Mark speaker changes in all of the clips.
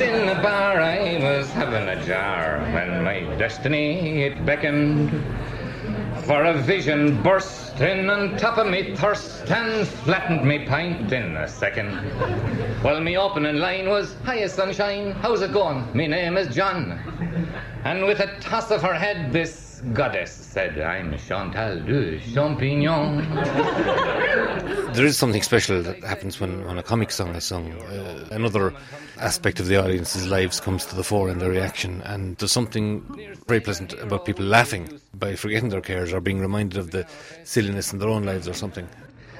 Speaker 1: in the bar, I was having a jar when my destiny it beckoned. For a vision burst in on top of me thirst and flattened me pint in a second. Well, me opening line was, Hiya, sunshine, how's it going? Me name is John. And with a toss of her head, this goddess said, I'm Chantal de Champignon.
Speaker 2: There is something special that happens when, when a comic song is sung. Uh, another aspect of the audience's lives comes to the fore in their reaction, and there's something very pleasant about people laughing by forgetting their cares or being reminded of the silliness in their own lives or something.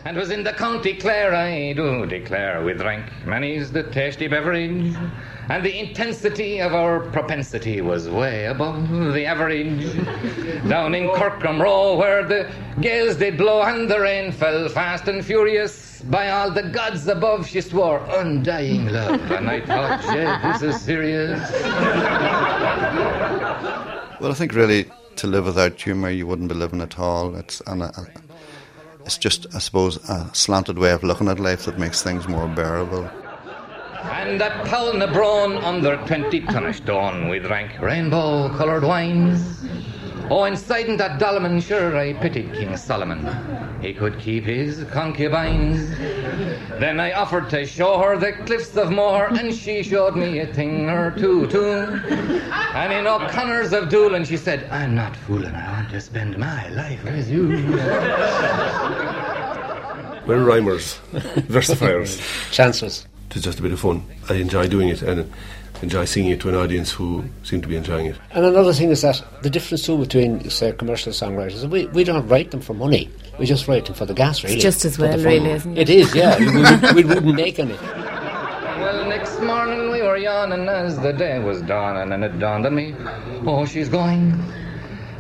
Speaker 1: And was in the county Clare, I do declare, we drank many's the tasty beverage, and the intensity of our propensity was way above the average. Down in Corcomroe, where the gales did blow and the rain fell fast and furious, by all the gods above, she swore undying love, and I thought, Jay, this is serious.
Speaker 3: Well, I think really to live without humour, you wouldn't be living at all. It's and uh, it's just, I suppose, a slanted way of looking at life that makes things more bearable.
Speaker 1: And at Poulnabrone, under 20 ton of stone, we drank rainbow coloured wines. Oh, inside in that dolmen, sure, I pitied King Solomon. He could keep his concubines. Then I offered to show her the cliffs of Moher, and she showed me a thing or two, too. And in O'Connor's of Doolin, she said, I'm not fooling, I want to spend my life with you.
Speaker 4: We're rhymers, versifiers.
Speaker 5: chancers.
Speaker 4: It's just a bit of fun. I enjoy doing it and enjoy singing it to an audience who seem to be enjoying it.
Speaker 5: And another thing is that the difference too between, say, commercial songwriters, we, we don't write them for money. We just write them for the gas, really.
Speaker 6: It's just as well, really, isn't it?
Speaker 5: It is, yeah. we, would- we wouldn't make any.
Speaker 1: Well, next morning we were yawning as the day was dawning, and it dawned on me, oh, she's going.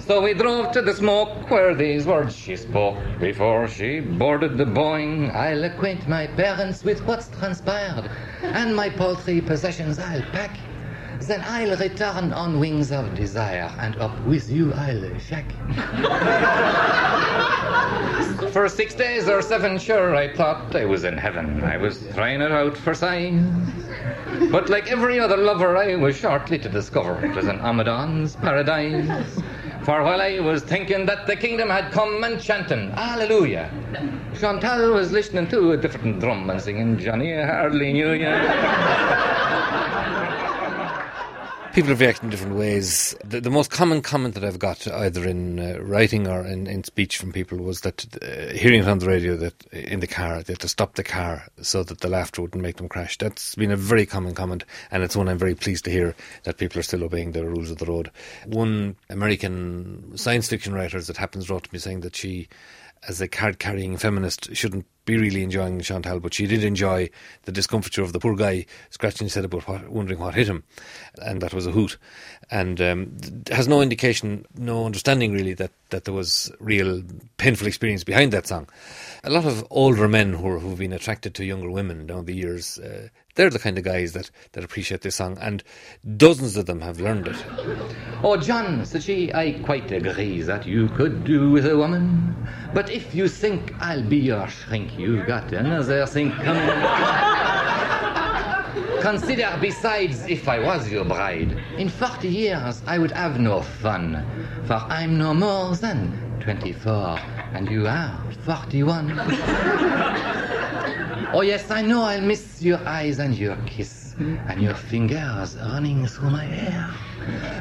Speaker 1: So we drove to the smoke where these words she spoke before she boarded the Boeing. I'll acquaint my parents with what's transpired, and my paltry possessions I'll pack. Then I'll return on wings of desire, and up with you I'll shack. For six days or seven, sure, I thought I was in heaven. I was trying it out for size. But like every other lover, I was shortly to discover it was an Amadán's paradise. For while I was thinking that the kingdom had come and chanting Hallelujah, Chantal was listening to a different drum and singing Johnny I Hardly Knew Ya.
Speaker 2: People have reacted in different ways. The, the most common comment that I've got, either in uh, writing or in, in speech from people, was that uh, hearing it on the radio that in the car, they had to stop the car so that the laughter wouldn't make them crash. That's been a very common comment, and it's one I'm very pleased to hear that people are still obeying the rules of the road. One American science fiction writer that happens wrote to me saying that she, as a card carrying feminist, shouldn't be really enjoying Chantal, but she did enjoy the discomfiture of the poor guy scratching his head about what, wondering what hit him, and that was a hoot. And um, has no indication, no understanding really that, that there was real painful experience behind that song. A lot of older men who, who've been attracted to younger women down the years, uh, they're the kind of guys that, that appreciate this song, and dozens of them have learned it.
Speaker 1: Oh, John, said she, I quite agree that you could do with a woman. But if you think I'll be your shrink, you've got another thing coming. Consider besides if I was your bride, in 40 years I would have no fun, for I'm no more than 24, and you are 41. oh yes, I know I'll miss your eyes and your kiss, and your fingers running through my hair.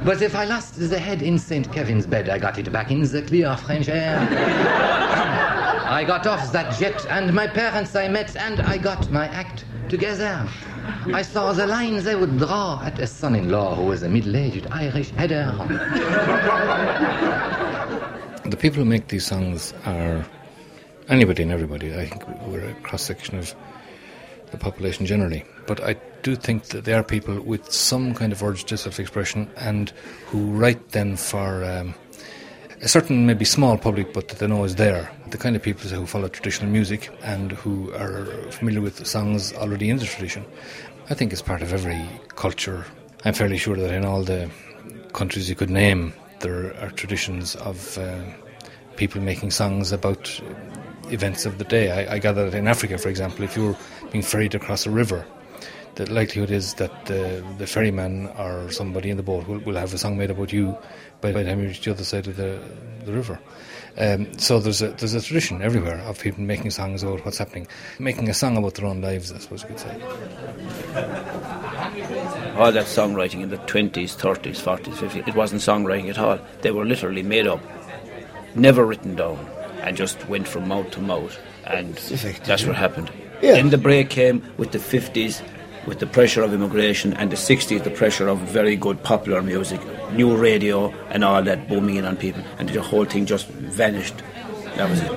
Speaker 1: But if I lost the head in St. Kevin's bed, I got it back in the clear French air. I got off that jet, and my parents I met, and I got my act together. I saw the lines they would draw at a son-in-law who was a middle-aged Irish header.
Speaker 2: The people who make these songs are anybody and everybody. I think we're a cross section of the population generally. But I do think that they are people with some kind of urge to self expression and who write then for um, a certain, maybe small public, but that they know is there. The kind of people who follow traditional music and who are familiar with songs already in the tradition. I think it's part of every culture. I'm fairly sure that in all the countries you could name, there are traditions of uh, people making songs about events of the day. I, I gather that in Africa, for example, if you're being ferried across a river, the likelihood is that the, the ferryman or somebody in the boat will, will have a song made about you by, by the time you reach the other side of the, the river. Um, so there's a there's a tradition everywhere of people making songs about what's happening, making a song about their own lives, I suppose you could say.
Speaker 6: All that songwriting in the 20s, 30s, 40s, 50s, it wasn't songwriting at all. They were literally made up, never written down, and just went from mouth to mouth. And that's what happened.
Speaker 7: Yeah.
Speaker 6: Then the break came with the 50s, with the pressure of immigration, and the 60s, the pressure of very good popular music, new radio, and all that booming in on people, and the whole thing just vanished. That was it.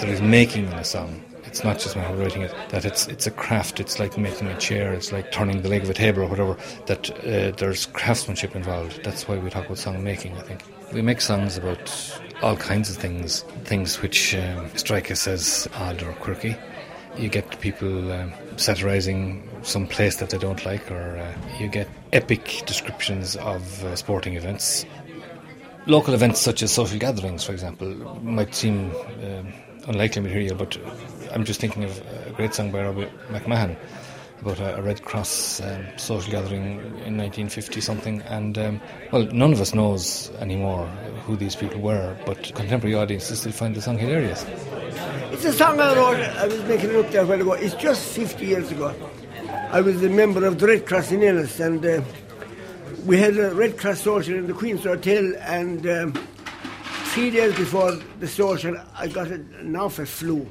Speaker 2: There is making in a song. It's not just a matter writing it. That it's it's a craft. It's like making a chair. It's like turning the leg of a table or whatever. That uh, there's craftsmanship involved. That's why we talk about song making. I think we make songs about all kinds of things, things which um, strike us as odd or quirky. You get people um, satirising some place that they don't like, or uh, you get epic descriptions of uh, sporting events. Local events such as social gatherings, for example, might seem um, unlikely material, but I'm just thinking of a great song by Robbie McMahon about a, a Red Cross um, social gathering in 1950 something, and um, well, none of us knows anymore who these people were, but contemporary audiences still find the song hilarious.
Speaker 7: It's a song I wrote, I was making it up there a while ago. It's just 50 years ago. I was a member of the Red Cross in Ennis, and uh, we had a Red Cross social in the Queen's Hotel, and um, three days before the social, I got an awful flu.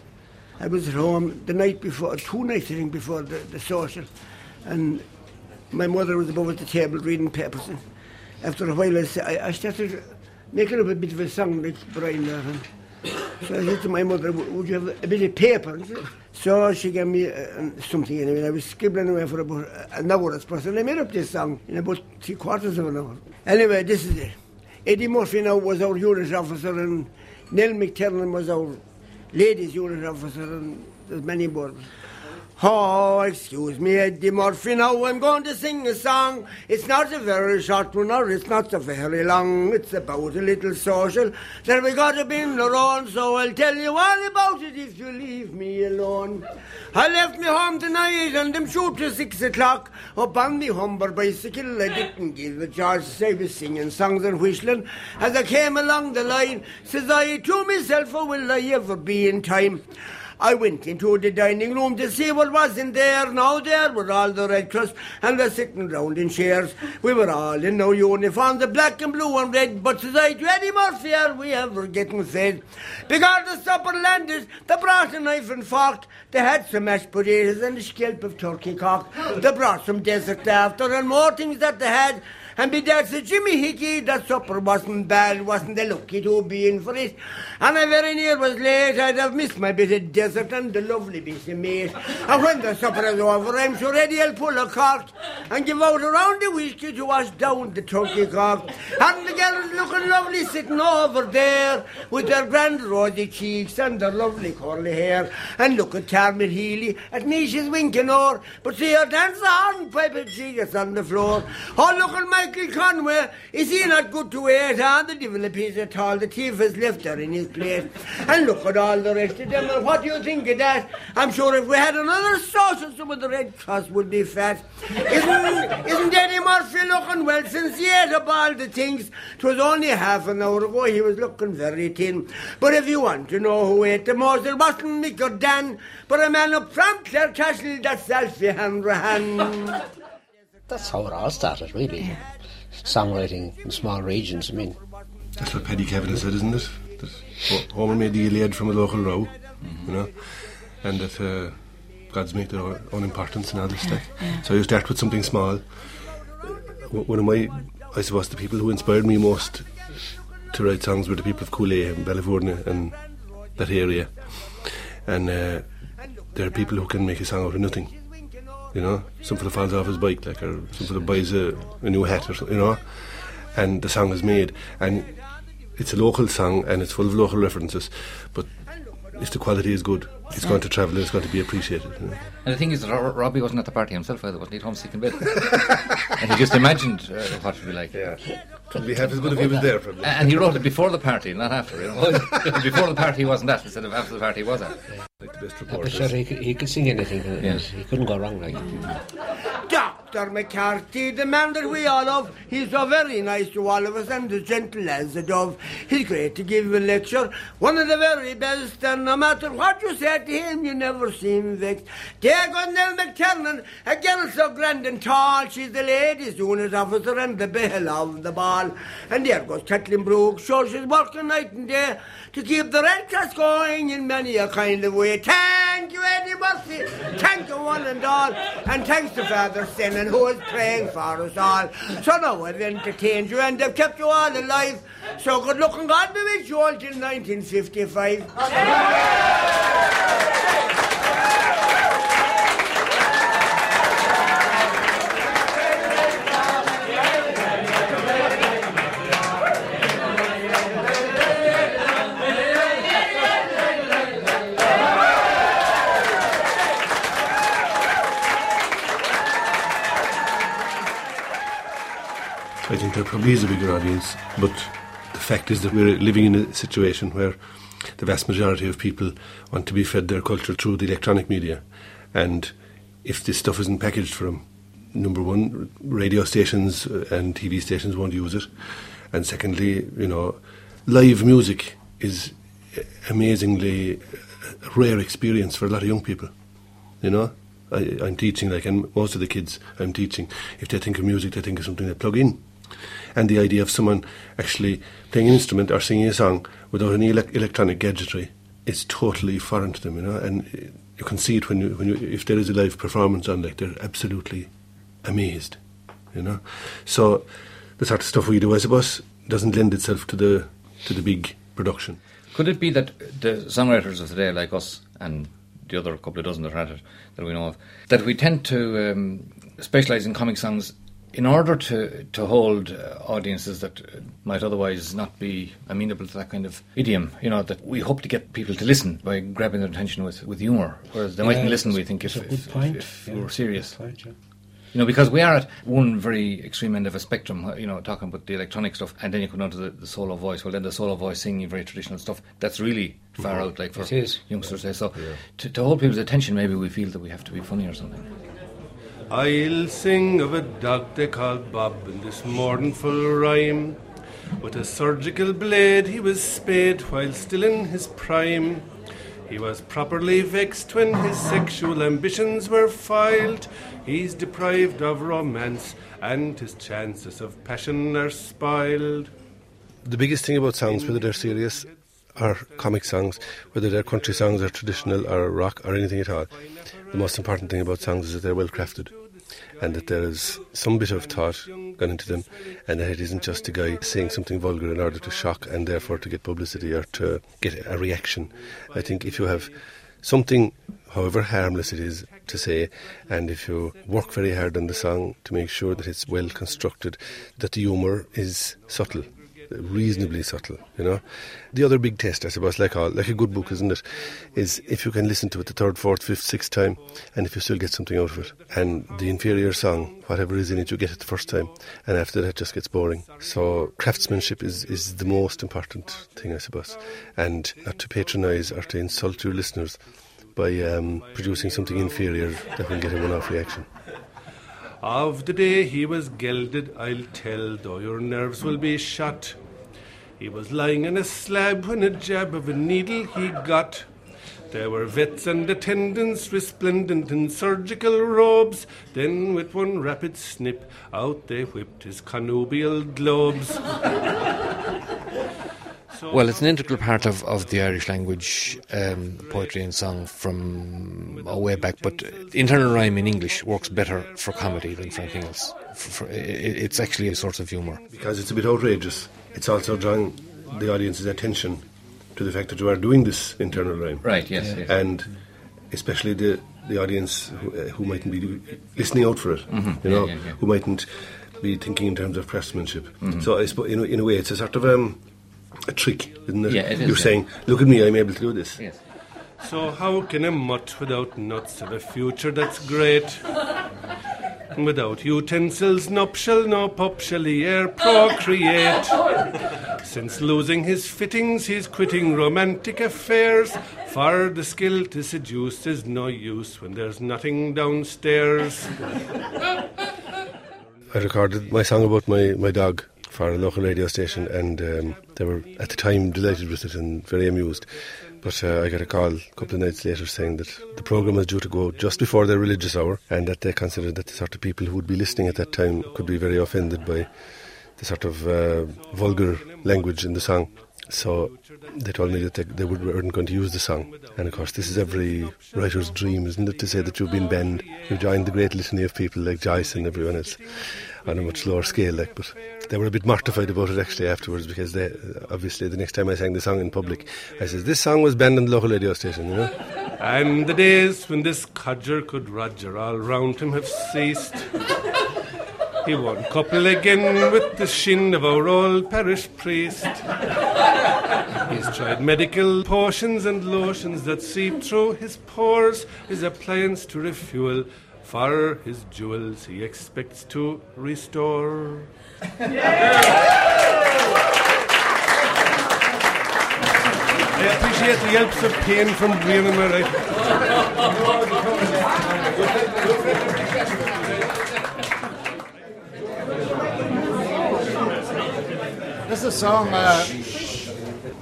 Speaker 7: I was at home the night before, two nights I think before the, the social, and my mother was above at the table reading papers. And after a while, I, I, I started making up a bit of a song like Brian Larkin. So I said to my mother, would you have a bit of paper? So she gave me uh, something anyway. I was scribbling away for about an hour, suppose, and I made up this song in about three quarters of an hour. Anyway, this is it. Eddie Murphy now was our unit officer, and Nell McTernan was our ladies unit officer, and there's many more. Oh, excuse me, Eddie Murphy. Now I'm going to sing a song. It's not a very short one, or it's not a very long. It's about a little social that we got to be in our own. So I'll tell you all about it if you leave me alone. I left me home tonight and them shoot to six o'clock. Oh, Up on me Humber bicycle, I didn't give the charge. I was singing songs and whistling as I came along the line. Says I to myself, oh, will I ever be in time? I went into the dining room to see what was in there. Now there were all the Red Cross and they're sitting round in chairs. We were all in our uniform, the black and blue and red. But I to Eddie Murphy, are we ever getting fed? Because the supper landed, they brought a knife and fork. They had some mashed potatoes and a scalp of turkey cock. They brought some dessert after and more things that they had. And be said, Jimmy Hickey, that supper wasn't bad, wasn't they lucky to be in for it? And I very near was late, I'd have missed my bit of dessert and the lovely bit of meat. And when the supper is over, I'm sure Eddie'll pull a cart and give out around the whiskey to wash down the turkey cock. And the girls looking lovely sitting over there with their grand rosy cheeks and their lovely curly hair. And look at Carmen Healy, at me she's winking o'er, but see her dance on, Piper she gets on the floor. Oh, look at Michael Conway, is he not good to eat? And the devil a piece at all, the thief has left her in his place. And look at all the rest of them, what do you think of that? I'm sure if we had another sausage, some of the Red Cross would be fat. Isn't, isn't Eddie Murphy looking well since he ate up all the things? 'Twas only half an hour ago he was looking very thin. But if you want to know who ate the most, it wasn't Mick or Dan, but a man up from Clarecastle, that's Alfie Hanrahan.
Speaker 5: That's how it all started, really. Songwriting in small regions. I mean,
Speaker 4: That's what Paddy Kavanagh said, isn't it? That Homer made the Iliad from a local row, you know, and that uh, God's made their own own importance and all this stuff. So you start with something small. One of my, I suppose, the people who inspired me most to write songs were the people of Cooley and Bellavourne and that area. And uh, there are people who can make a song out of nothing. You know, some fella falls off his bike, like, or some fella buys a, uh, a new hat, or something, you know, and the song is made. And it's a local song and it's full of local references, but if the quality is good, it's going to travel and it's going to be appreciated. You know?
Speaker 1: And the thing is that Robbie wasn't at the party himself either, wasn't he? At home sick in bed. and he just imagined uh, what it would be like. Yeah.
Speaker 4: Probably half as good if he was there, probably.
Speaker 1: And he wrote it before the party, not after. You know? before the party he wasn't at, instead of after the party he was at.
Speaker 4: best
Speaker 5: But
Speaker 4: reporters.
Speaker 5: sure, he, could- he could sing anything.
Speaker 1: Yes.
Speaker 5: He couldn't go wrong like
Speaker 7: Dr. McCarthy, the man that we all love, he's so very nice to all of us and as gentle as a dove. He's great to give a lecture, one of the very best, and no matter what you say to him, you never seem vexed. There goes Nell McTernan, a girl so grand and tall, she's the ladies' unit officer and the belle of the ball. And there goes Kathleen Brooks, sure she's working night and day to keep the Red Cross going in many a kind of way. Thank you, Eddie Murphy. Thank you, one and all. And thanks to Father Sinan, who is praying for us all. So now I've entertained you and I've kept you all alive. So good and God be with you all till 1955.
Speaker 4: There probably is a bigger audience, but the fact is that we're living in a situation where the vast majority of people want to be fed their culture through the electronic media. And if this stuff isn't packaged for them, number one, radio stations and TV stations won't use it. And secondly, you know, live music is amazingly a rare experience for a lot of young people. You know, I, I'm teaching, like, and most of the kids I'm teaching, if they think of music, they think of something they plug in. And the idea of someone actually playing an instrument or singing a song without any elec electronic gadgetry is totally foreign to them, you know. And you can see it when you, when you, if there is a live performance on, like, they're absolutely amazed, you know. So the sort of stuff we do, I suppose, doesn't lend itself to the to the big production.
Speaker 1: Could it be that the songwriters of today, like us and the other couple of dozen that are at it that we know of, that we tend to um, specialise in comic songs in order to, to hold uh, audiences that uh, might otherwise not be amenable to that kind of idiom, you know, that we hope to get people to listen by grabbing their attention with, with humour, whereas they mightn't listen, we think, if,
Speaker 5: It's a good
Speaker 1: if,
Speaker 5: point.
Speaker 1: if,
Speaker 5: yeah,
Speaker 1: we were serious.
Speaker 5: good point, yeah.
Speaker 1: You know, because we are at one very extreme end of a spectrum, uh, you know, talking about the electronic stuff, and then you come down to the, the solo voice. Well, then the solo voice singing very traditional stuff, that's really far out, like for youngsters. Say. So to, to hold people's attention, maybe we feel that we have to be funny or something.
Speaker 4: I'll sing of a dog they called Bob in this mournful rhyme. With a surgical blade he was spayed while still in his prime. He was properly vexed when his sexual ambitions were foiled. He's deprived of romance and his chances of passion are spoiled. The biggest thing about songs, whether they're serious or comic songs, whether they're country songs or traditional or rock or anything at all, the most important thing about songs is that they're well crafted and that there is some bit of thought gone into them and that it isn't just a guy saying something vulgar in order to shock and therefore to get publicity or to get a reaction. I think if you have something, however harmless it is, to say, and if you work very hard on the song to make sure that it's well constructed, that the humour is subtle, reasonably subtle, you know. The other big test, I suppose, like all, like a good book, isn't it, is if you can listen to it the third, fourth, fifth, sixth time, and if you still get something out of it. And the inferior song, whatever is in it, you get it the first time, and after that it just gets boring. So craftsmanship is, is the most important thing, I suppose, and not to patronise or to insult your listeners by um, producing something inferior that will get a one-off reaction. Of the day he was gelded, I'll tell, though your nerves will be shot. He was lying in a slab when a jab of a needle he got. There were vets and attendants resplendent in surgical robes. Then, with one rapid snip, out they whipped his connubial globes. So-
Speaker 2: Well, it's an integral part of, of the Irish language, um, poetry and song from a way back. But internal rhyme in English works better for comedy than for anything else. For, for, i- i- it's actually a source of humour.
Speaker 4: because it's a bit outrageous. It's also drawing the audience's attention to the fact that you are doing this internal rhyme.
Speaker 1: Right, yes, yes.
Speaker 4: And especially the, the audience who, uh, who mightn't be listening out for it, you know,
Speaker 1: yeah, yeah.
Speaker 4: who mightn't be thinking in terms of craftsmanship. So I suppose, in a, in a way, it's a sort of um, a trick, isn't it?
Speaker 1: Yeah, it is,
Speaker 4: You're
Speaker 1: yeah.
Speaker 4: saying, look at me, I'm able to do this.
Speaker 1: Yes.
Speaker 4: So how can a mutt without nuts have a future that's great? Without utensils nuptial, no pup shall he e'er procreate. Since losing his fittings, he's quitting romantic affairs For the skill to seduce is no use when there's nothing downstairs. I recorded my song about my, my dog for a local radio station, and um, they were at the time delighted with it and very amused. But uh, I got a call a couple of nights later saying that the programme was due to go just before their religious hour, and that they considered that the sort of people who would be listening at that time could be very offended by the sort of uh, vulgar language in the song. So they told me that they, they weren't going to use the song. And of course, this is every writer's dream, isn't it, to say that you've been banned, you've joined the great litany of people like Joyce and everyone else on a much lower scale. Like, but they were a bit mortified about it actually afterwards because they obviously the next time I sang the song in public, I said this song was banned on the local radio station, you know. And the days when this codger could Roger all round him have ceased. He won couple again with the shin of our old parish priest. He's tried medical potions and lotions that seep through his pores, his appliance to refuel. For his jewels he expects to restore. I appreciate the helps of pain from Brian and my
Speaker 3: This is a song, uh,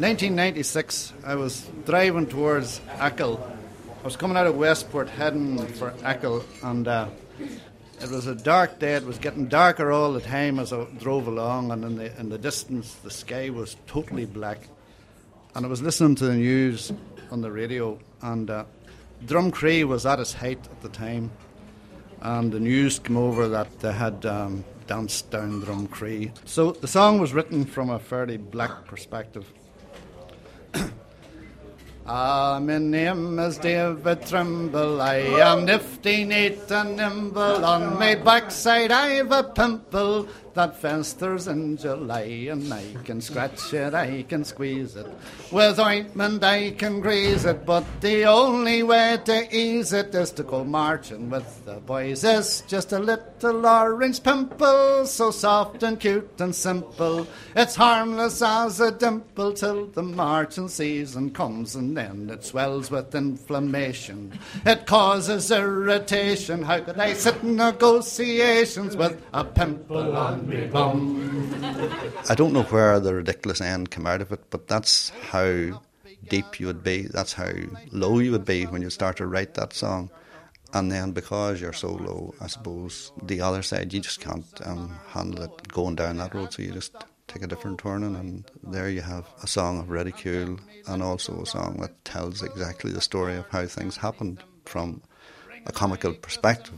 Speaker 3: 1996. I was driving towards Achill. I was coming out of Westport heading for Achill, and uh, it was a dark day. It was getting darker all the time as I drove along, and in the, in the distance, the sky was totally black. And I was listening to the news on the radio, and uh, Drumcree was at its height at the time. And the news came over that they had um, danced down Drumcree. So the song was written from a fairly black perspective. Ah, my name is David Trimble. I am nifty, neat, and nimble. On my backside, I've a pimple that festers in July, and I can scratch it, I can squeeze it. With ointment, I can grease it, but the only way to ease it is to go marching with the boys. It's just a little orange pimple, so soft and cute and simple. It's harmless as a dimple till the marching season comes, and then it swells with inflammation. It causes irritation. How could I sit in negotiations with a pimple on I don't know where the ridiculous end came out of it, but that's how deep you would be. That's how low you would be when you start to write that song. And then because you're so low, I suppose the other side you just can't um, handle it going down that road. So you just take a different turning, and there you have a song of ridicule and also a song that tells exactly the story of how things happened from a comical perspective.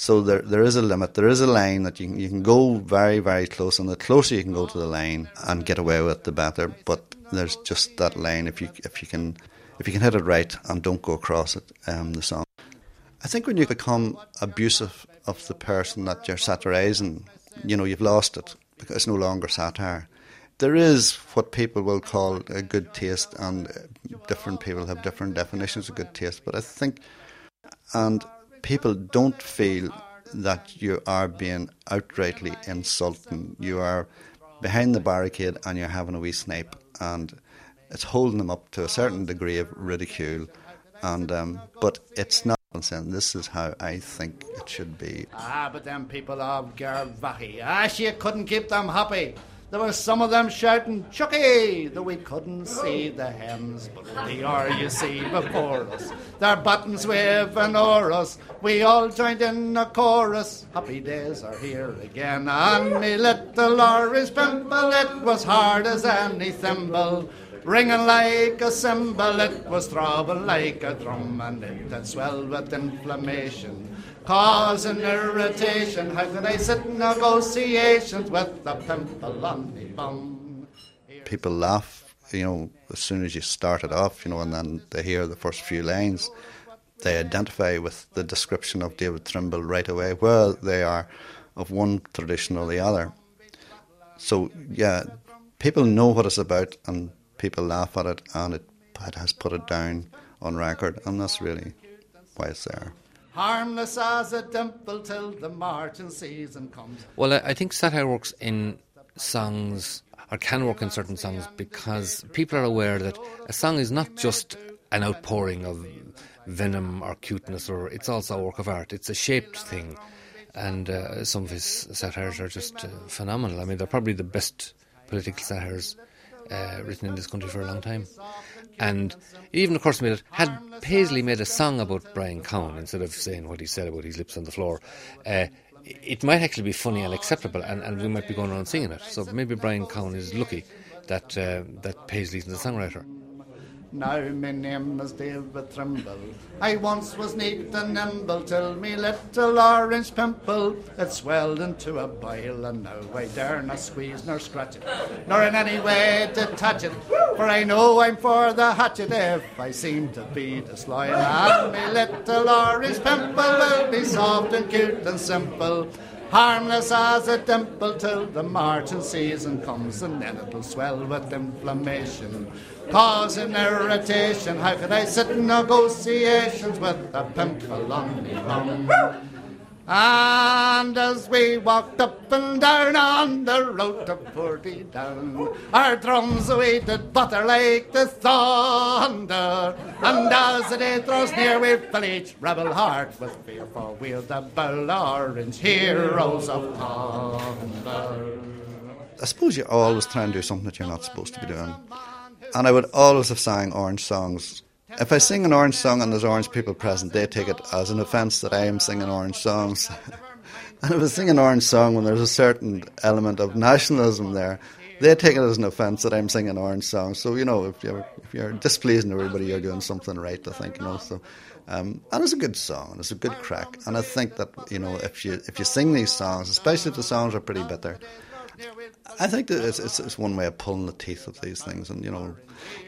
Speaker 3: So there, there is a limit. There is a line that you can, you can go very, very close, and the closer you can go to the line and get away with, the better. But there's just that line. If you if you can if you can hit it right and don't go across it, um, the song. I think when you become abusive of the person that you're satirising, you know you've lost it because it's no longer satire. There is what people will call a good taste, and different people have different definitions of good taste. But I think, and people don't feel that you are being outrightly insulting. You are behind the barricade and you're having a wee snipe, and it's holding them up to a certain degree of ridicule. And um, but it's not saying this is how I think it should be. Ah, but them people of Garvaghy, ah, she couldn't keep them happy. There were some of them shouting, Chucky, though we couldn't see the hems, but they are, you see, before us. Their buttons waving o'er us, we all joined in a chorus. Happy days are here again, and me little orange pimple, it was hard as any thimble. Ringing like a cymbal, it was throbbing like a drum, and it had swelled with inflammation causing irritation. How could I sit in negotiations with the pimple on me bum? People laugh, you know, as soon as you start it off, you know, and then they hear the first few lines. They identify with the description of David Trimble right away, where they are of one tradition or the other. So, yeah, people know what it's about and people laugh at it, and it, it has put it down on record, and that's really why it's there harmless as a dimple till the marching season comes.
Speaker 2: Well, I think satire works in songs or can work in certain songs because people are aware that a song is not just an outpouring of venom or cuteness, or it's also a work of art. It's a shaped thing, and uh, some of his satires are just uh, phenomenal. I mean, they're probably the best political satires uh, written in this country for a long time. And even, of course, it, had Paisley made a song about Brian Cowen instead of saying what he said about his lips on the floor, uh, it might actually be funny and acceptable, and, and we might be going around singing it. So maybe Brian Cowen is lucky that uh, that Paisley's the songwriter.
Speaker 3: Now my name is David Trimble. I once was neat and nimble till me little orange pimple it swelled into a boil, and now I dare not squeeze nor scratch it, nor in any way detach it. For I know I'm for the hatchet if I seem to be disloyal. And me little orange pimple will be soft and cute and simple. Harmless as a dimple till the marching season comes, and then it'll swell with inflammation, causing irritation. How could I sit in negotiations with a pimple on me bum? And as we walked up and down on the road to Forty Down, our drums did butter like the thunder. And as the day draws near, we fill each rebel heart with fear, for we're the bold orange heroes of thunder.
Speaker 8: I suppose you're always trying to do something that you're not supposed to be doing. And I would always have sang orange songs. If I sing an orange song and there's orange people present, they take it as an offence that I am singing orange songs. and if I sing an orange song when there's a certain element of nationalism there, they take it as an offence that I'm singing orange songs. So you know, if you're if you're displeasing everybody, you're doing something right. I think you know. So, um, and it's a good song, and it's a good crack. And I think that you know, if you if you sing these songs, especially if the songs are pretty bitter, I think that it's, it's, it's one way of pulling the teeth of these things, and you know,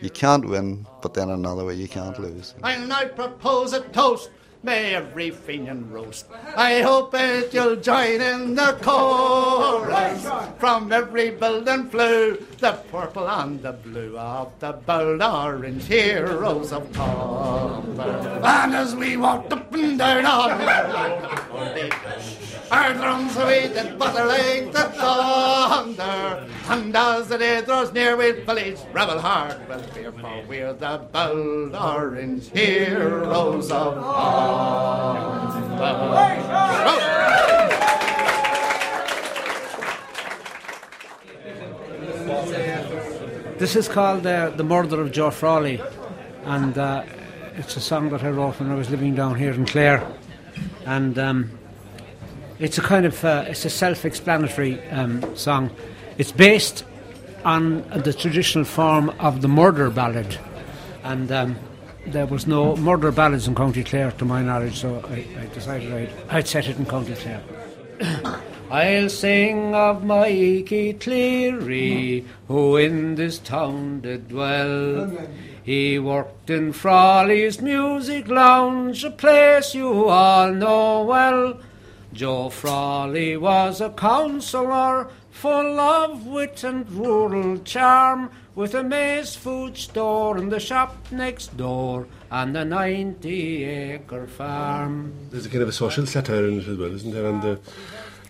Speaker 8: you can't win, but then another way you can't lose.
Speaker 3: I'll now propose a toast. May every Fenian roast. I hope that you'll join in the chorus. From every building flew the purple and the blue of the bold orange heroes of Comber. And as we walked up and down on the our drums we did butter like the thunder. And as the day draws near, we village rebel hard with fear, for we're the bold orange heroes of
Speaker 9: This is called uh, The Murder of Joe Frawley, and uh, it's a song that I wrote when I was living down here in Clare. And um, it's a kind of uh, it's a self-explanatory um, song. It's based on the traditional form of the murder ballad, and um, there was no murder ballads in County Clare to my knowledge, so I, I decided I'd, I'd set it in County Clare. I'll sing of my Cleary, who in this town did dwell. He worked in Frawley's Music Lounge, a place you all know well. Joe Frawley was a councillor, full of wit and rural charm, with a maize food store and the shop next door, and a 90 acre farm.
Speaker 4: There's a kind of a social satire in it as well, isn't there? And uh,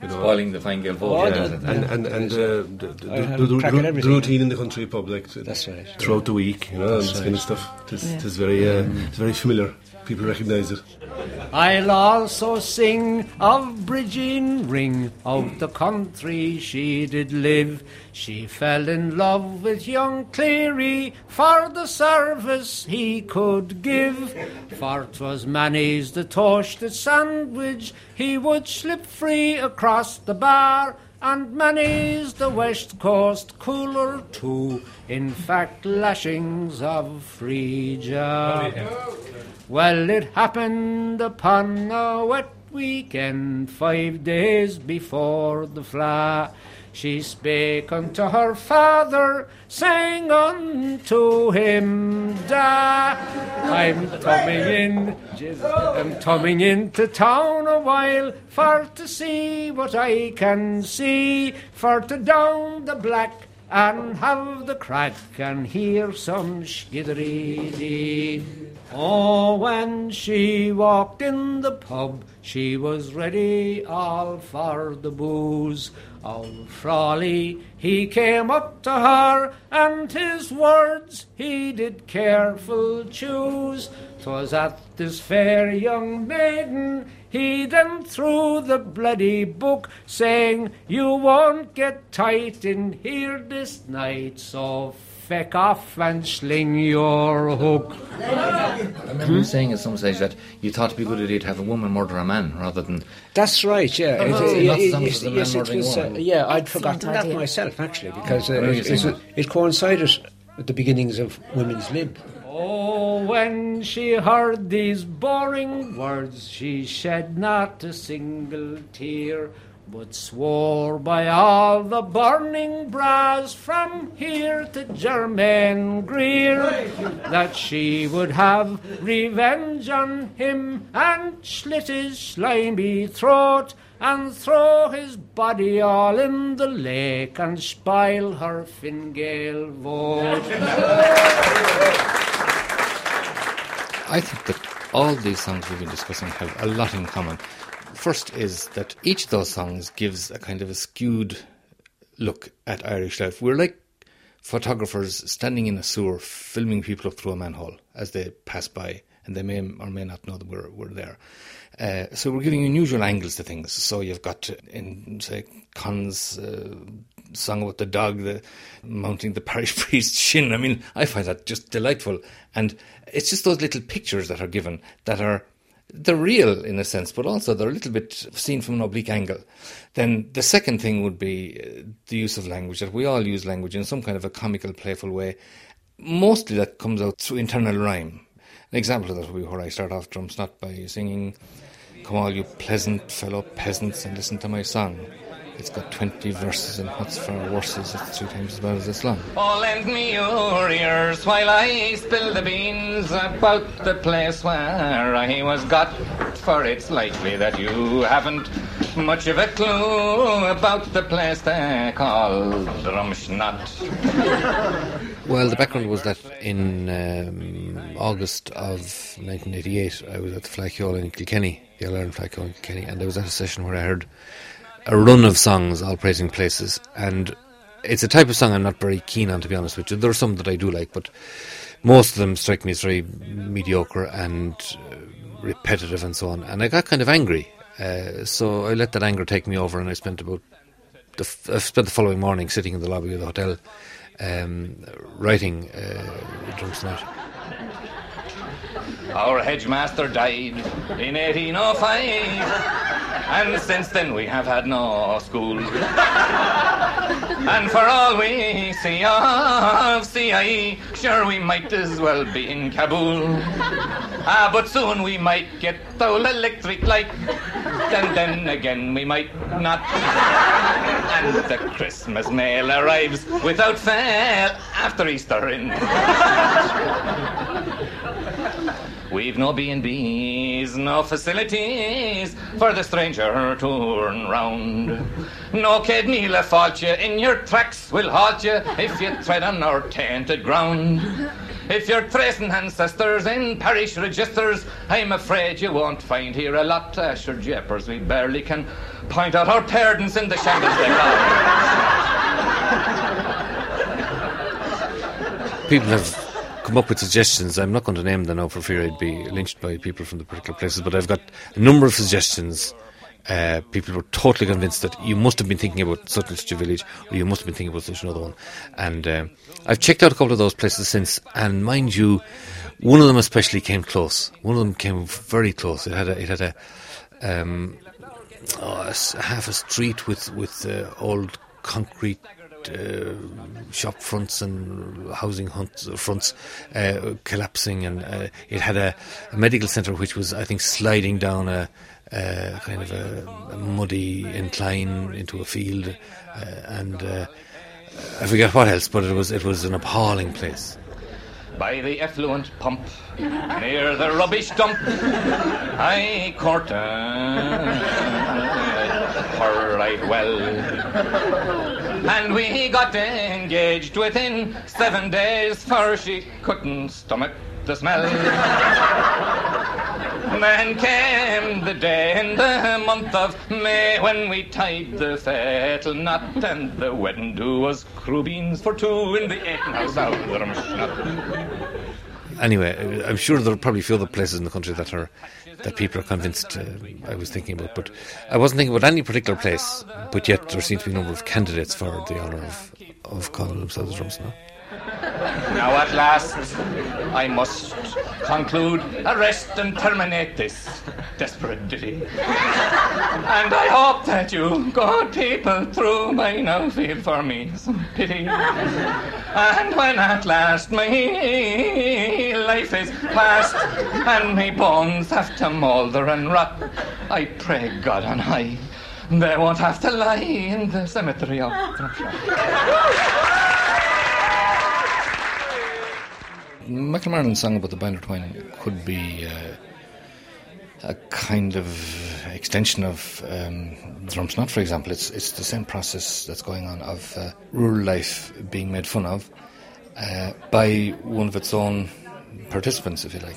Speaker 4: you know,
Speaker 1: Spoiling the Fine Gael vote.
Speaker 9: Oh,
Speaker 1: yeah.
Speaker 9: yeah.
Speaker 4: and and and uh, the, the, the, the, the, routine in the country pub, like
Speaker 9: That's right.
Speaker 4: throughout the week, you know, and
Speaker 9: That's
Speaker 4: this kind of stuff. It's, it's very, uh, it's very familiar. People recognise it.
Speaker 9: I'll also sing of Bridging Ring, out the country she did live. She fell in love with young Cleary for the service he could give. For 'twas Manny's the toasted sandwich, he would slip free across the bar. And Manny's the West Coast cooler too, in fact lashings of free jar. Oh, Well, it happened upon a wet weekend, five days before the fly. She spake unto her father, saying unto him, Da, I'm coming in, I'm coming into town a while for to see what I can see, for to down the black and have the crack and hear some skiddery Oh, when she walked in the pub, she was ready all for the booze. Old Frawley, he came up to her, and his words he did careful choose, choose. 'Twas at this fair young maiden he then threw the bloody book, saying, You won't get tight in here this night, so feck off and sling your hook.
Speaker 1: I remember you saying at some stage that you thought it'd be a good idea to have a woman murder a man rather than.
Speaker 5: That's right, yeah.
Speaker 1: Oh,
Speaker 5: It-
Speaker 1: no,
Speaker 5: it-
Speaker 1: lots of
Speaker 5: it- yes,
Speaker 1: the
Speaker 5: yes,
Speaker 1: man
Speaker 5: it
Speaker 1: murdering
Speaker 5: was, uh,
Speaker 1: woman.
Speaker 5: yeah, I'd
Speaker 10: Excellent
Speaker 5: forgotten that
Speaker 10: idea.
Speaker 5: myself, actually, because uh, it, it, it coincided with the beginnings of Women's Lib.
Speaker 9: Oh, when she heard these boring words, she shed not a single tear, but swore by all the burning brass from here to Germaine Greer that she would have revenge on him and slit his slimy throat and throw his body all in the lake and spoil her Fine Gael vote.
Speaker 2: I think that all these songs we've been discussing have a lot in common. First is that each of those songs gives a kind of a skewed look at Irish life. We're like photographers standing in a sewer filming people up through a manhole as they pass by, and they may or may not know that we're, we're there. Uh, so we're giving unusual angles to things. So you've got in, say, Con's uh, song about the dog, the mounting the parish priest's shin. I mean, I find that just delightful, and it's just those little pictures that are given that are they're real in a sense, but also they're a little bit seen from an oblique angle. Then the second thing would be uh, the use of language, that we all use language in some kind of a comical, playful way. Mostly that comes out through internal rhyme. An example of that would be where I start off Drumshnot by singing, Come all you pleasant fellow peasants and listen to my song. It's got 20 verses and what's for verses, it's three times as bad as it's long.
Speaker 1: Oh, lend me your ears while I spill the beans about the place where I was got. For it's likely that you haven't much of a clue about the place they call Drumshnot.
Speaker 2: Well, the background was that in um, August of 1988, I was at the Fleadh Cheoil in Kilkenny, the All Ireland Fleadh Cheoil in Kilkenny, and I was at a session where I heard a run of songs all praising places. And it's a type of song I'm not very keen on, to be honest with you. There are some that I do like, but most of them strike me as very mediocre and uh, repetitive and so on. And I got kind of angry. Uh, so I let that anger take me over, and I spent about the f- I spent the following morning sitting in the lobby of the hotel um, writing uh, Drumshnot.
Speaker 1: Our hedgemaster died in 1805, and since then we have had no school. And for all we see of CIE, sure we might as well be in Kabul. Ah, but soon we might get the electric light, and then again we might not. And the Christmas mail arrives without fail after Easter in. We've no B&Bs, no facilities for the stranger to run round. No kid Neela fault you in your tracks will halt you if you tread on our tainted ground. If you're tracing ancestors in parish registers, I'm afraid you won't find here a lot of sure jeppers. We barely can point out our pardons in the shambles they.
Speaker 2: People have come up with suggestions. I'm not going to name them now for fear I'd be lynched by people from the particular places, but I've got a number of suggestions. Uh, people were totally convinced that you must have been thinking about such and such a village, or you must have been thinking about such another one. And uh, I've checked out a couple of those places since, and mind you, one of them especially came close. One of them came very close. It had a, it had a, um, oh, a half a street with with uh, old concrete shop fronts and housing hunts, fronts uh, collapsing, and uh, it had a, a medical centre which was, I think, sliding down a, kind of a, a muddy incline into a field, uh, and uh, I forget what else, but it was it was an appalling place.
Speaker 1: by the effluent pump near the rubbish dump. I court her right well. And we got engaged within seven days, for she couldn't stomach the smell. Then came the day in the month of May when we tied the fatal knot, and the wedding do was crubeens for two in the eight house out
Speaker 11: Anyway, I'm sure there are probably few other places in the country that are that people are convinced uh, I was thinking about, but I wasn't thinking about any particular place. But yet there seems to be a number of candidates for the honour of of calling themselves Drumshnot. Now
Speaker 1: at last I must conclude, arrest and terminate this desperate ditty. And I hope that you, good people, through by now feel for me some pity. And when at last my life is past and my bones have to moulder and rot, I pray God on high they won't have to lie in the cemetery of
Speaker 2: Michael Marrinan's song about the binder twine could be uh, a kind of extension of um, Drumshnot, for example. It's it's the same process that's going on of uh, rural life being made fun of uh, by one of its own participants, if you like.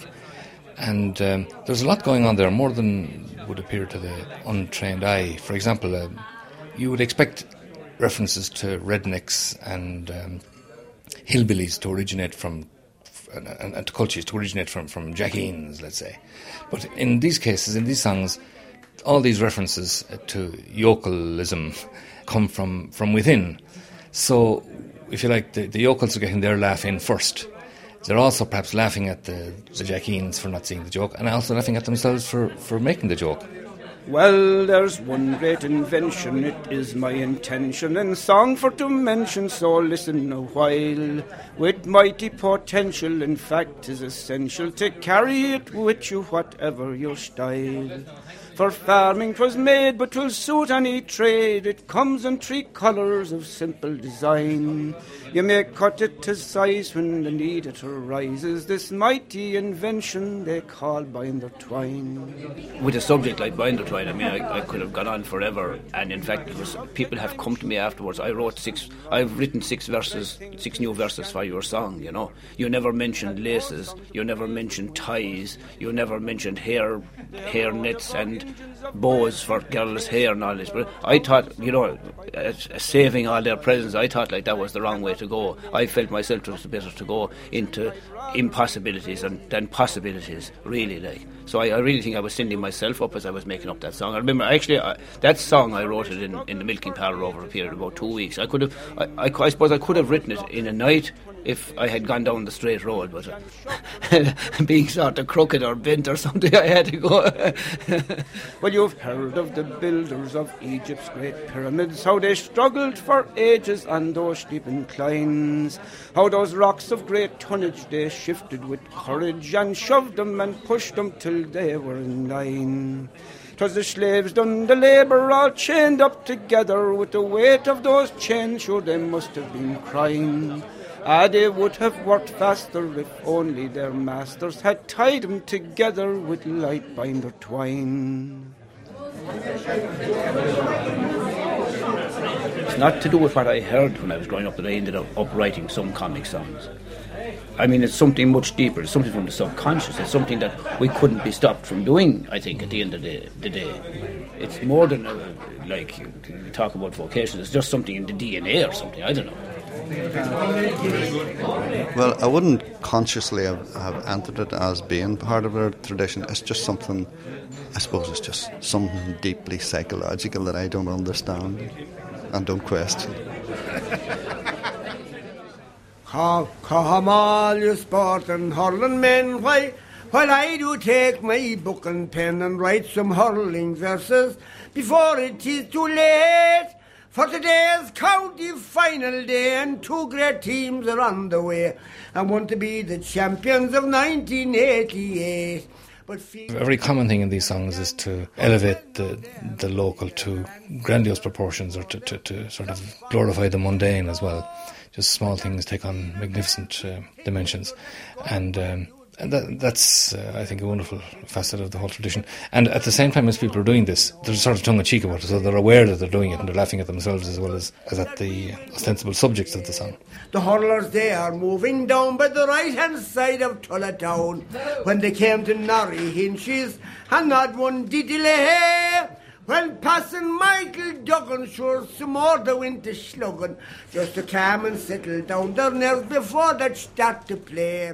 Speaker 2: And um, there's a lot going on there, more than would appear to the untrained eye. For example, um, you would expect references to rednecks and um, hillbillies to originate from and, and, to cultures to originate from, from Jackeens, let's say. But in these cases, in these songs, all these references to yokelism come from, from within. So, if you like, the, the yokels are getting their laugh in first. They're also perhaps laughing at the, the for not seeing the joke, and also laughing at themselves for, for making the joke.
Speaker 12: Well, there's one great invention, it is my intention in song for to mention, so listen a while. With mighty potential, in fact, is essential to carry it with you, whatever your style. For farming 'twas made, but 'twill suit any trade. It comes in three colours of simple design. You may cut it to size when the need it arises. This mighty invention they call binder twine.
Speaker 6: With a subject like binder twine, I mean, I, I could have gone on forever. And in fact, was, people have come to me afterwards. I wrote six. I've written six verses, six new verses for your song. You know, you never mentioned laces. You never mentioned ties. You never mentioned hair, hair nets and bows for girls' hair and all this. But I thought, you know, saving all their presents, I thought like that was the wrong way to go. I felt myself it was better to go into impossibilities and than possibilities, really. Like so, I, I, really think I was sending myself up as I was making up that song. I remember actually I, that song I wrote it in, in the milking parlour over a period of about two weeks. I could have, I, I, I suppose, I could have written it in a night if I had gone down the straight road, but being sort of crooked or bent or something, I had to go. well, you've heard of the builders of Egypt's great pyramids, how they struggled for ages on those steep inclines, how those rocks of great tonnage they shifted with courage and shoved them and pushed them till they were in line. 'Twas the slaves done the labour all chained up together with the weight of those chains, sure they must have been crying. They would have worked faster if only their masters had tied them together with light binder twine. It's not to do with what I heard when I was growing up that I ended up, up writing some comic songs. I mean, it's something much deeper. It's something from the subconscious. It's something that we couldn't be stopped from doing. I think at the end of the, the day, it's more than a, like you talk about vocation. It's just something in the DNA or something. I don't know.
Speaker 8: Well, I wouldn't consciously have, have entered it as being part of our tradition. It's just something, I suppose it's just something deeply psychological that I don't understand and don't question.
Speaker 7: Come you sport and hurling men, why, while I do take my book and pen and write some hurling verses before it is too late. For today's county final day, and two great teams are on the way and want to be the champions of 1988. But
Speaker 2: a very common thing in these songs is to elevate the the local to grandiose proportions, or to, to, to sort of glorify the mundane as well. Just small things take on magnificent uh, dimensions, and um,
Speaker 10: And that, that's, uh, I think, a wonderful facet of the whole tradition. And at the same time as people are doing this, they're sort of tongue in cheek about it, so they're aware that they're doing it and they're laughing at themselves as well as, as at the ostensible subjects of the song.
Speaker 7: The hurlers they are moving down by the right hand side of Tullatown. When they came to Norrie Hinches, and not one did delay. When passing Michael Duggan, sure some more they went to slugging, just to calm and settle down their nerves before they start to play.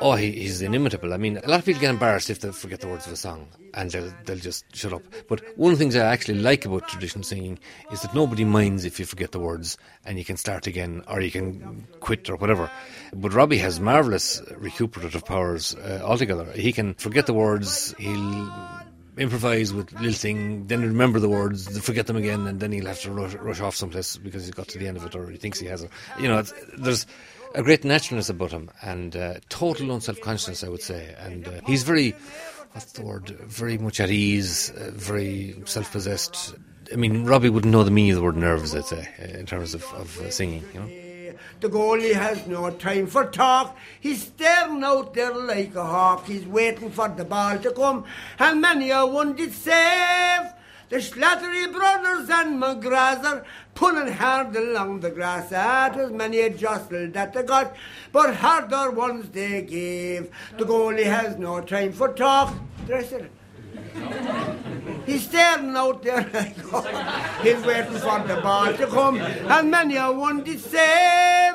Speaker 2: Oh, he, he's inimitable. I mean, a lot of people get embarrassed if they forget the words of a song and they'll, they'll just shut up. But one of the things I actually like about traditional singing is that nobody minds if you forget the words and you can start again or you can quit or whatever. But Robbie has marvellous recuperative powers uh, altogether. He can forget the words, he'll improvise with little thing, then remember the words, forget them again, and then he'll have to rush, rush off someplace because he's got to the end of it or he thinks he has it. You know, there's a great naturalness about him and uh, total unself consciousness, I would say. And uh, he's very, what's the word, very much at ease, uh, very self possessed. I mean, Robbie wouldn't know the meaning of the word nerves, I'd say, in terms of, of uh, singing, you know.
Speaker 7: The goalie has no time for talk. He's staring out there like a hawk. He's waiting for the ball to come, and many a one did save. The Slattery brothers and McGrath are pulling hard along the grass. It was many a jostle that they got, but harder ones they gave. The goalie has no time for talk. Dress it. He's staring out there like oh, he's waiting for the ball to come, and many a one did save.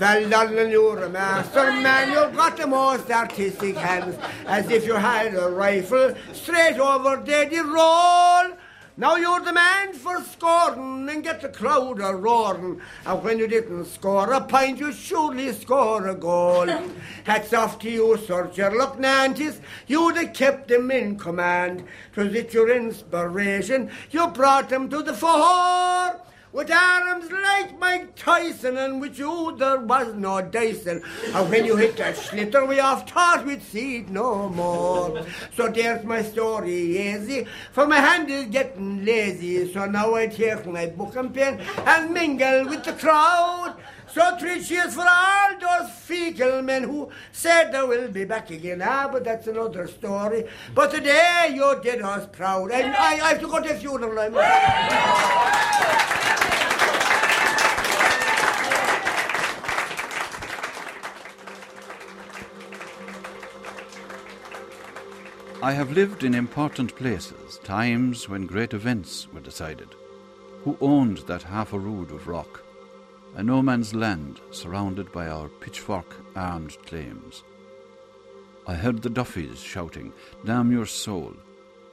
Speaker 7: and you're a master man. You've got the most artistic hands, as if you had a rifle straight over there the roll. Now you're the man for scoring and get the crowd a roaring. And when you didn't score a point, you surely score a goal. Hats off to you, Sir Sherlock Nantes. You'd have kept them in command. 'Twas it your inspiration. You brought them to the fore with arms like Mike Tyson, and with you there was no Dyson. And when you hit that slitter, we off thought we'd see it no more. So there's my story, easy, for my hand is getting lazy. So now I take my book and pen and mingle with the crowd. So three cheers for all those Feakle men who said they will be back again. Ah, but that's another story. But today you did us proud. And I, I have to go to the funeral. I'm
Speaker 13: I have lived in important places, times when great events were decided. Who owned that half a rood of rock? A no man's land surrounded by our pitchfork armed claims. I heard the Duffys shouting, Damn your soul!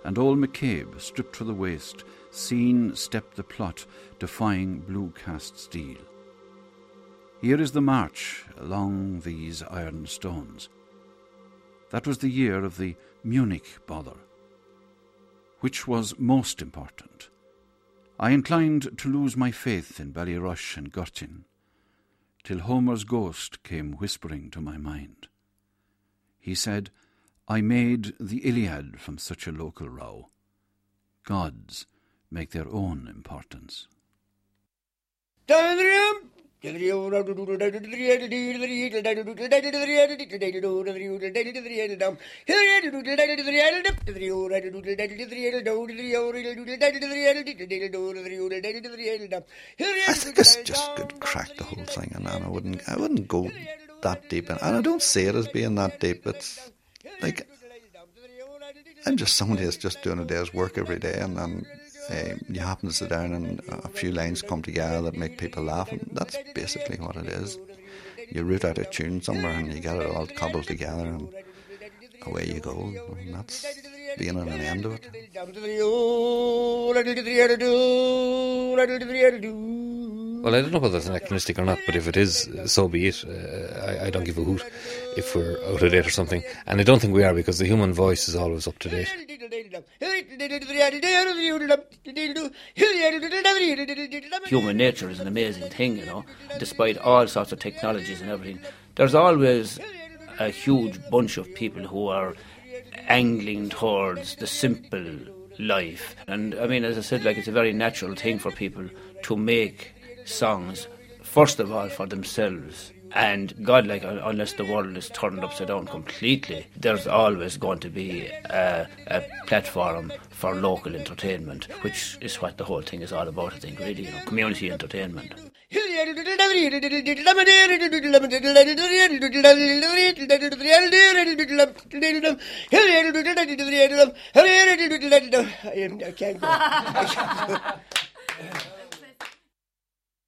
Speaker 13: And old McCabe, stripped to the waist, seen step the plot, defying blue cast steel. Here is the march along these iron stones. That was the year of the Munich bother. Which was most important? I inclined to lose my faith in Ballyrush and Gortin, till Homer's ghost came whispering to my mind. He said, I made the Iliad from such a local row. Gods make their own importance.
Speaker 7: That's
Speaker 8: just just good crack the whole thing, and I wouldn't I wouldn't go that deep, in, and I don't see it as being that deep. It's like I'm just somebody that's just doing a day's work every day, and then uh, you happen to sit down and a few lines come together that make people laugh, and that's basically what it is. You root out a tune somewhere and you get it all cobbled together, and away you go. And that's beginning and the end of it.
Speaker 2: Well, I don't know whether it's anachronistic or not, but if it is, so be it. Uh, I, I don't give a hoot if we're out of date or something. And I don't think we are because the human voice is always up to date.
Speaker 6: Human nature is an amazing thing, you know, despite all sorts of technologies and everything. There's always a huge bunch of people who are angling towards the simple life. And I mean, as I said, like it's a very natural thing for people to make songs, first of all, for themselves. And God, like, uh, unless the world is turned upside down completely, there's always going to be a, a platform for local entertainment, which is what the whole thing is all about, I think, really, you know, community entertainment.
Speaker 7: I can't go.